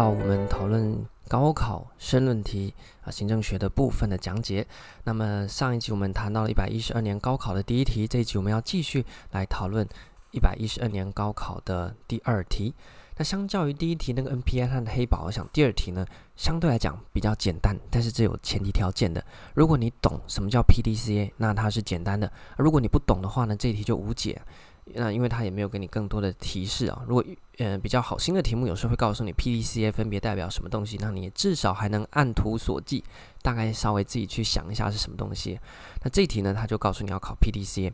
到我们讨论高考申论题啊，行政学的部分的讲解。那么上一集我们谈到了一百一十二年高考的第一题，这一集我们要继续来讨论一百一十二年高考的第二题。那相较于第一题那个 NPI 和黑宝，我想第二题呢相对来讲比较简单，但是这有前提条件的。如果你懂什么叫 PDCA，那它是简单的；如果你不懂的话呢，这一题就无解。那因为它也没有给你更多的提示啊。如果嗯、呃、比较好心的题目，有时候会告诉你 PDCA 分别代表什么东西，那你至少还能按图索骥，大概稍微自己去想一下是什么东西。那这题呢，他就告诉你要考 PDCA。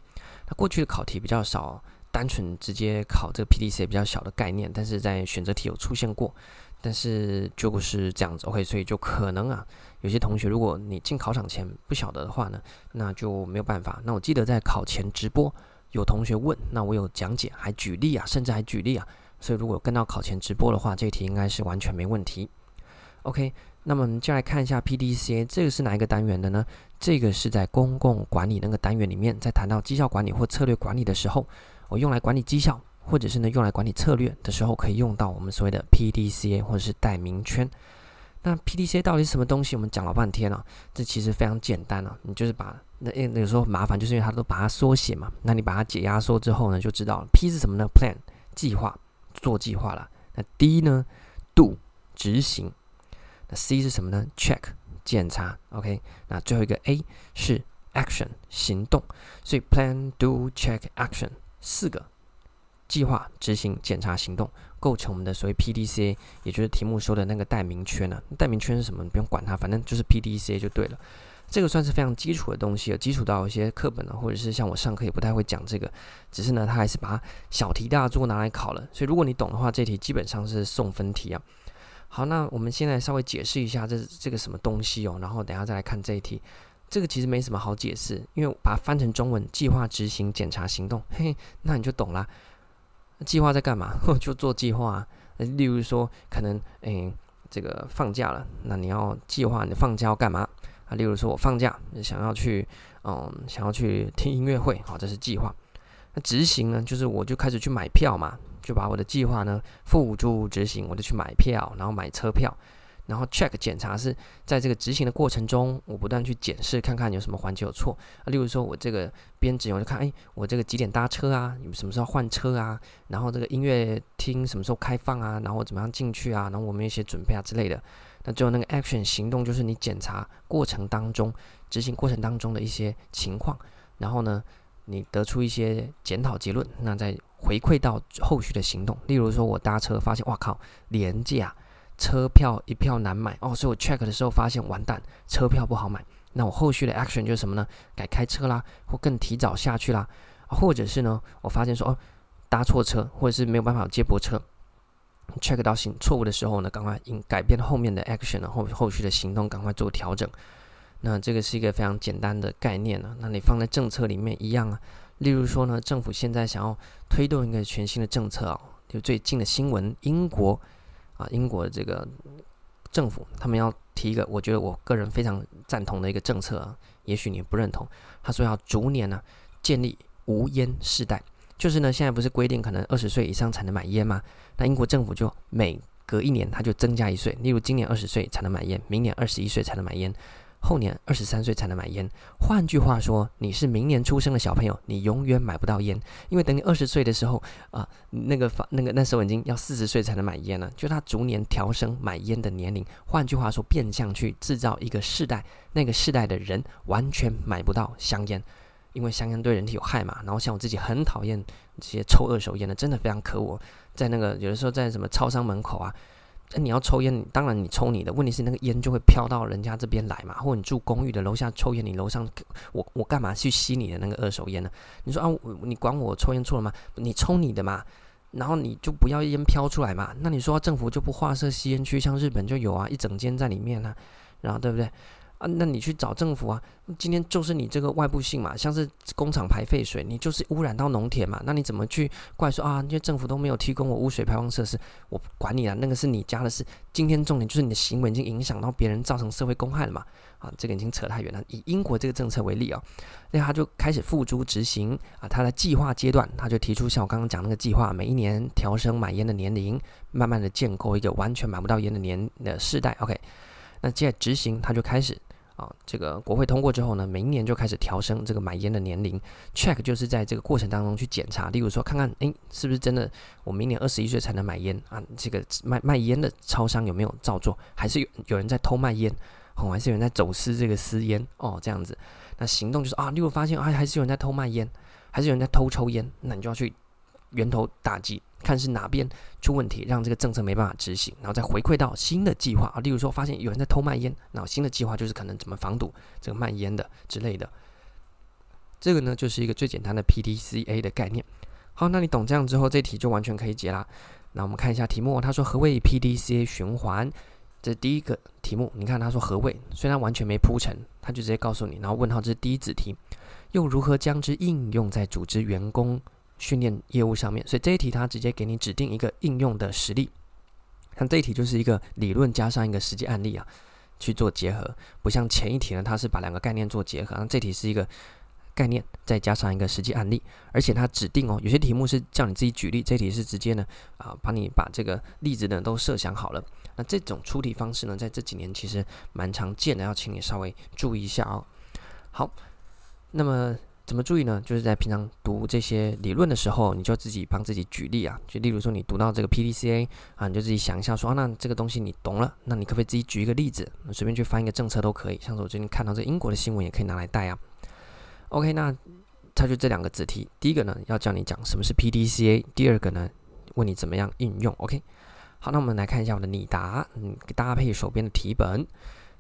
那过去的考题比较少，单纯直接考这个 PDCA 比较小的概念，但是在选择题有出现过。但是就是这样子，OK，所以就可能啊，有些同学如果你进考场前不晓得的话呢，那就没有办法。那我记得在考前直播。有同学问，那我有讲解，还举例啊，甚至还举例啊，所以如果跟到考前直播的话，这题应该是完全没问题。OK，那么我们就来看一下 PDCA，这个是哪一个单元的呢？这个是在公共管理那个单元里面，在谈到绩效管理或策略管理的时候，我用来管理绩效，或者是呢用来管理策略的时候，可以用到我们所谓的 PDCA 或者是代名圈。那 PDCA 到底是什么东西？我们讲了半天了，这其实非常简单啊，你就是把那那有时候麻烦，就是因为它都把它缩写嘛。那你把它解压缩之后呢，就知道 P 是什么呢？Plan 计划，做计划了。那 D 呢？Do 执行。那 C 是什么呢？Check 检查。OK，那最后一个 A 是 Action 行动。所以 Plan、Do、Check、Action 四个。计划、执行、检查、行动，构成我们的所谓 PDCA，也就是题目说的那个代名圈呢、代名圈是什么？你不用管它，反正就是 PDCA 就对了。这个算是非常基础的东西了，基础到一些课本呢，或者是像我上课也不太会讲这个。只是呢，他还是把小题大做拿来考了。所以如果你懂的话，这题基本上是送分题啊。好，那我们现在稍微解释一下这这个什么东西哦，然后等下再来看这一题。这个其实没什么好解释，因为把它翻成中文，计划、执行、检查、行动，嘿，那你就懂了。计划在干嘛？就做计划啊。例如说，可能诶，这个放假了，那你要计划你放假要干嘛啊？例如说，我放假想要去，嗯，想要去听音乐会，好，这是计划。那执行呢，就是我就开始去买票嘛，就把我的计划呢付诸执行，我就去买票，然后买车票。然后 check 检查是在这个执行的过程中，我不断去检视看看有什么环节有错啊。例如说，我这个编辑，我就看，哎，我这个几点搭车啊？你们什么时候换车啊？然后这个音乐厅什么时候开放啊？然后我怎么样进去啊？然后我们一些准备啊之类的。那最后那个 action 行动就是你检查过程当中、执行过程当中的一些情况，然后呢，你得出一些检讨结论，那再回馈到后续的行动。例如说，我搭车发现，哇靠，廉价。车票一票难买哦，所以我 check 的时候发现完蛋，车票不好买。那我后续的 action 就是什么呢？改开车啦，或更提早下去啦，或者是呢，我发现说哦，搭错车，或者是没有办法接驳车，check 到行错误的时候呢，赶快应改变后面的 action 呢，后后续的行动赶快做调整。那这个是一个非常简单的概念呢。那你放在政策里面一样啊。例如说呢，政府现在想要推动一个全新的政策啊，就最近的新闻，英国。啊，英国的这个政府，他们要提一个，我觉得我个人非常赞同的一个政策啊，也许你不认同。他说要逐年呢、建立无烟世代，就是呢现在不是规定可能二十岁以上才能买烟吗？那英国政府就每隔一年他就增加一岁，例如今年二十岁才能买烟，明年二十一岁才能买烟。后年二十三岁才能买烟。换句话说，你是明年出生的小朋友，你永远买不到烟，因为等你二十岁的时候啊，那个法那个那时候已经要四十岁才能买烟了。就他逐年调升买烟的年龄。换句话说，变相去制造一个世代，那个世代的人完全买不到香烟，因为香烟对人体有害嘛。然后像我自己很讨厌这些抽二手烟的，真的非常可恶。在那个有的时候在什么超商门口啊。你要抽烟，当然你抽你的，问题是那个烟就会飘到人家这边来嘛。或者你住公寓的楼下抽烟，你楼上我我干嘛去吸你的那个二手烟呢？你说啊，你管我抽烟错了吗？你抽你的嘛，然后你就不要烟飘出来嘛。那你说政府就不划设吸烟区，像日本就有啊，一整间在里面呢、然后对不对？啊，那你去找政府啊，今天就是你这个外部性嘛，像是工厂排废水，你就是污染到农田嘛，那你怎么去怪说啊？因为政府都没有提供我污水排放设施，我管你了，那个是你家的事。今天重点就是你的行为已经影响到别人，造成社会公害了嘛。啊，这个已经扯太远了。以英国这个政策为例啊，那他就开始付诸执行啊，他的计划阶段，他就提出像我刚刚讲那个计划，每一年调升买烟的年龄，慢慢的建构一个完全买不到烟的年的世代。OK，那接着执行，他就开始。啊，这个国会通过之后呢，明年就开始调升这个买烟的年龄。Check 就是在这个过程当中去检查，例如说看看，诶，是不是真的我明年二十一岁才能买烟啊？这个卖卖烟的超商有没有照做？还是有有人在偷卖烟？哦，还是有人在走私这个私烟？哦，这样子，那行动就是啊，例如发现啊，还是有人在偷卖烟，还是有人在偷抽烟，那你就要去源头打击。看是哪边出问题，让这个政策没办法执行，然后再回馈到新的计划啊。例如说，发现有人在偷卖烟，那新的计划就是可能怎么防堵这个卖烟的之类的。这个呢，就是一个最简单的 PDCA 的概念。好，那你懂这样之后，这题就完全可以解啦。那我们看一下题目，他说何谓 PDCA 循环？这第一个题目。你看他说何谓，虽然完全没铺陈，他就直接告诉你，然后问号，这是第一子题，又如何将之应用在组织员工训练业务上面，所以这一题它直接给你指定一个应用的实例。像这一题就是一个理论加上一个实际案例啊，去做结合，不像前一题呢，它是把两个概念做结合。那这题是一个概念再加上一个实际案例，而且它指定哦，有些题目是叫你自己举例，这题是直接呢啊，帮你把这个例子呢都设想好了。那这种出题方式呢，在这几年其实蛮常见的，要请你稍微注意一下哦。好，那么。怎么注意呢？就是在平常读这些理论的时候，你就自己帮自己举例啊。就例如说，你读到这个 PDCA 啊，你就自己想一下说，那这个东西你懂了，那你可不可以自己举一个例子？随便去翻一个政策都可以。像是我最近看到这英国的新闻，也可以拿来带啊。OK，那它就这两个子题。第一个呢，要教你讲什么是 PDCA；第二个呢，问你怎么样应用。OK，好，那我们来看一下我的拟答，嗯，搭配手边的题本。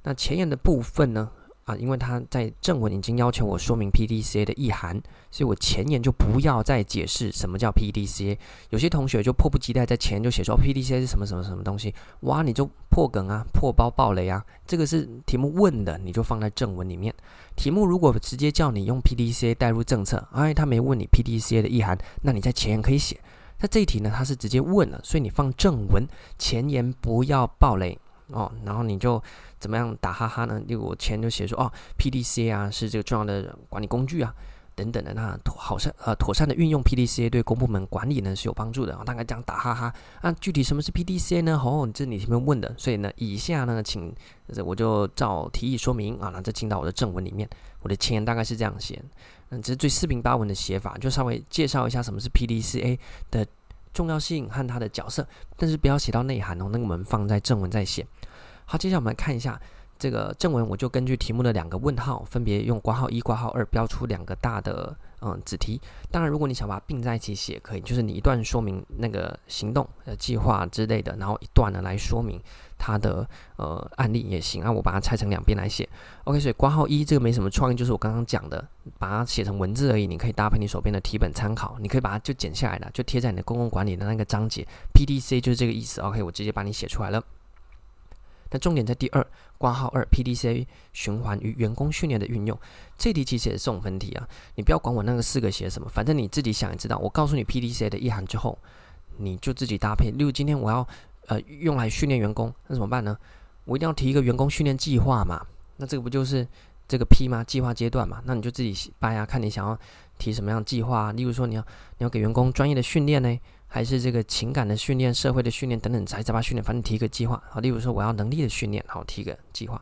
那前言的部分呢？啊，因为他在正文已经要求我说明 PDCA 的意涵，所以我前言就不要再解释什么叫 PDCA。有些同学就迫不及待在前就写说 PDCA 是什么什么什么东西，哇，你就破梗啊，破包爆雷啊！这个是题目问的，你就放在正文里面。题目如果直接叫你用 PDCA 带入政策，哎，他没问你 PDCA 的意涵，那你在前言可以写。那这一题呢，他是直接问了，所以你放正文，前言不要爆雷。哦，然后你就怎么样打哈哈呢？例如我前就写说哦，P D C 啊是这个重要的管理工具啊，等等的。那妥好善呃妥善的运用 P D C 对公部门管理呢是有帮助的。哦，大概这样打哈哈。那具体什么是 P D C 呢？哦，这是你前面问的，所以呢，以下呢，请我就照提议说明啊，那这进到我的正文里面。我的前大概是这样写，嗯，这是最四平八稳的写法，就稍微介绍一下什么是 PDCA 的。重要性和它的角色，但是不要写到内涵哦。那个我们放在正文再写。好，接下来我们来看一下这个正文，我就根据题目的两个问号，分别用括号一、括号二标出两个大的嗯子题。当然，如果你想把它并在一起写，可以，就是你一段说明那个行动呃计划之类的，然后一段呢来说明。它的呃案例也行啊，我把它拆成两边来写。OK，所以括号一这个没什么创意，就是我刚刚讲的，把它写成文字而已。你可以搭配你手边的题本参考，你可以把它就剪下来了，就贴在你的公共管理的那个章节。PDC 就是这个意思。OK，我直接把你写出来了。那重点在第二挂号二 PDCA 循环与员工训练的运用。这题其实也是送分题啊，你不要管我那个四个写什么，反正你自己想也知道。我告诉你 PDCA 的意涵之后，你就自己搭配。例如今天我要。呃，用来训练员工，那怎么办呢？我一定要提一个员工训练计划嘛。那这个不就是这个 P 吗？计划阶段嘛。那你就自己掰啊，看你想要提什么样计划啊。例如说，你要你要给员工专业的训练呢，还是这个情感的训练、社会的训练等等，杂七杂八训练，反正提一个计划。好，例如说我要能力的训练，好，提一个计划。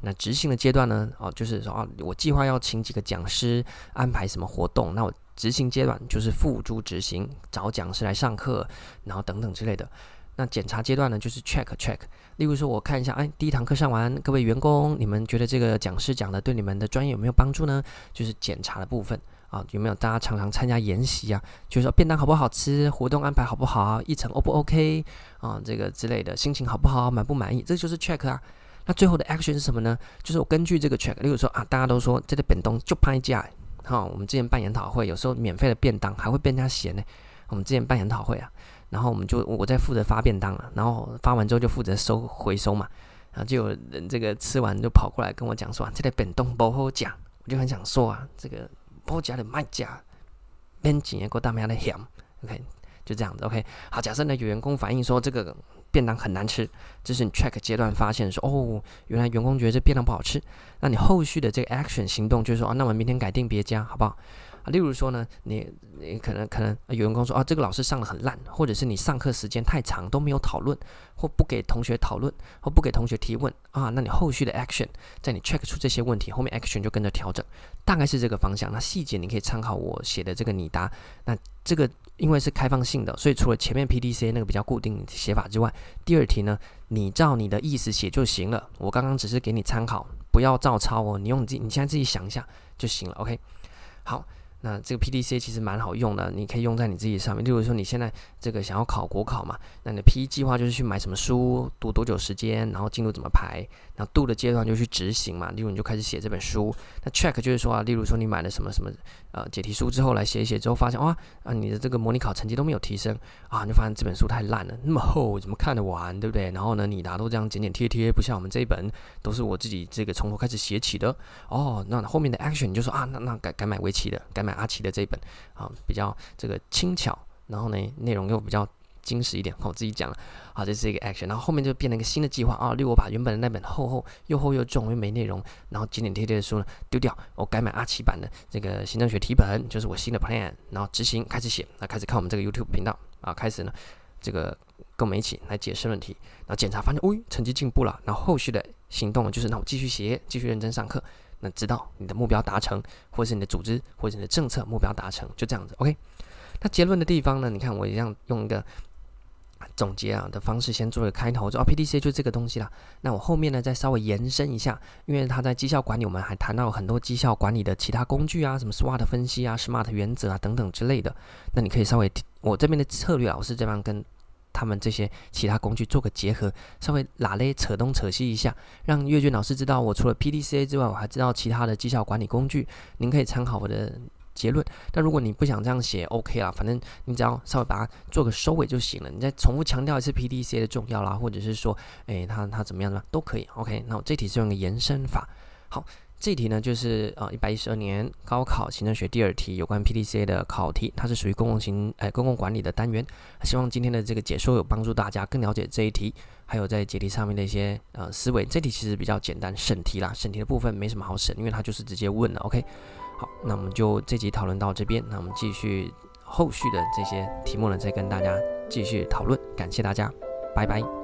那执行的阶段呢？哦，就是说啊，我计划要请几个讲师，安排什么活动。那我执行阶段就是付诸执行，找讲师来上课，然后等等之类的。那检查阶段呢，就是 check check。例如说，我看一下，哎，第一堂课上完，各位员工，你们觉得这个讲师讲的对你们的专业有没有帮助呢？就是检查的部分啊，有没有大家常常参加研习啊？就是说便当好不好吃，活动安排好不好，议程 O 不 OK 啊，这个之类的，心情好不好，满不满意？这就是 check 啊。那最后的 action 是什么呢？就是我根据这个 check，例如说啊，大家都说这个便当就拍价，好，我们之前办研讨会，有时候免费的便当还会被人家嫌呢。我们之前办研讨会啊。然后我们就我在负责发便当了，然后发完之后就负责收回收嘛。然后就有人这个吃完就跑过来跟我讲说，啊这个便当不好讲，我就很想说啊，这个不好吃的卖家，边几年过大名的咸，OK，就这样子，OK，好，假设呢有员工反映说这个便当很难吃，这是你 check 阶段发现说，哦，原来员工觉得这便当不好吃，那你后续的这个 action 行动就是说，啊，那我们明天改订别家，好不好？例如说呢，你你可能可能有员工说啊，这个老师上的很烂，或者是你上课时间太长都没有讨论，或不给同学讨论，或不给同学提问啊，那你后续的 action，在你 check 出这些问题，后面 action 就跟着调整，大概是这个方向。那细节你可以参考我写的这个拟答。那这个因为是开放性的，所以除了前面 PDC 那个比较固定写法之外，第二题呢，你照你的意思写就行了。我刚刚只是给你参考，不要照抄哦，你用你自己你现在自己想一下就行了。OK，好。那这个 PDC 其实蛮好用的，你可以用在你自己上面。例如说，你现在这个想要考国考嘛，那你的 P 计划就是去买什么书，读多久时间，然后进度怎么排，然后 Do 的阶段就去执行嘛。例如你就开始写这本书。那 Check 就是说啊，例如说你买了什么什么呃解题书之后来写一写之后，发现哇啊你的这个模拟考成绩都没有提升啊，你就发现这本书太烂了，那么厚怎么看得完，对不对？然后呢，你答都这样剪剪贴贴，不像我们这一本都是我自己这个从头开始写起的哦。那后面的 Action 你就说啊，那那改改买围棋的，改买阿奇的这一本啊，比较这个轻巧，然后呢内容又比较精实一点。我自己讲了，好，这是一个 action，然后后面就变成一个新的计划啊。例如我把原本的那本厚厚又厚又重又没内容，然后剪剪贴贴的书呢丢掉，我改买阿奇版的这个行政学题本，就是我新的 plan，然后执行开始写，那开始看我们这个 YouTube 频道啊，开始呢这个跟我们一起来解释问题，然后检查发现，哦，成绩进步了，然后后续的行动就是那我继续写，继续认真上课。那知道你的目标达成，或者是你的组织，或者是你的政策目标达成，就这样子，OK。那结论的地方呢？你看我一样用一个总结啊的方式，先做一个开头，说啊 PDCA 就这个东西啦。那我后面呢再稍微延伸一下，因为它在绩效管理，我们还谈到很多绩效管理的其他工具啊，什么 SWOT 分析啊、SMART 原则啊等等之类的。那你可以稍微我这边的策略老师这边跟。他们这些其他工具做个结合，稍微拉嘞扯东扯西一下，让阅卷老师知道，我除了 PDCA 之外，我还知道其他的绩效管理工具。您可以参考我的结论。但如果你不想这样写，OK 啦，反正你只要稍微把它做个收尾就行了。你再重复强调一次 PDCA 的重要啦，或者是说，诶，它它怎么样的都可以。OK，那我这题是用个延伸法。好。这题呢，就是呃一百一十二年高考行政学第二题，有关 PDCA 的考题，它是属于公共行呃公共管理的单元。希望今天的这个解说有帮助大家更了解这一题，还有在解题上面的一些呃思维。这题其实比较简单，审题啦，审题的部分没什么好审，因为它就是直接问了。OK，好，那我们就这集讨论到这边，那我们继续后续的这些题目呢，再跟大家继续讨论。感谢大家，拜拜。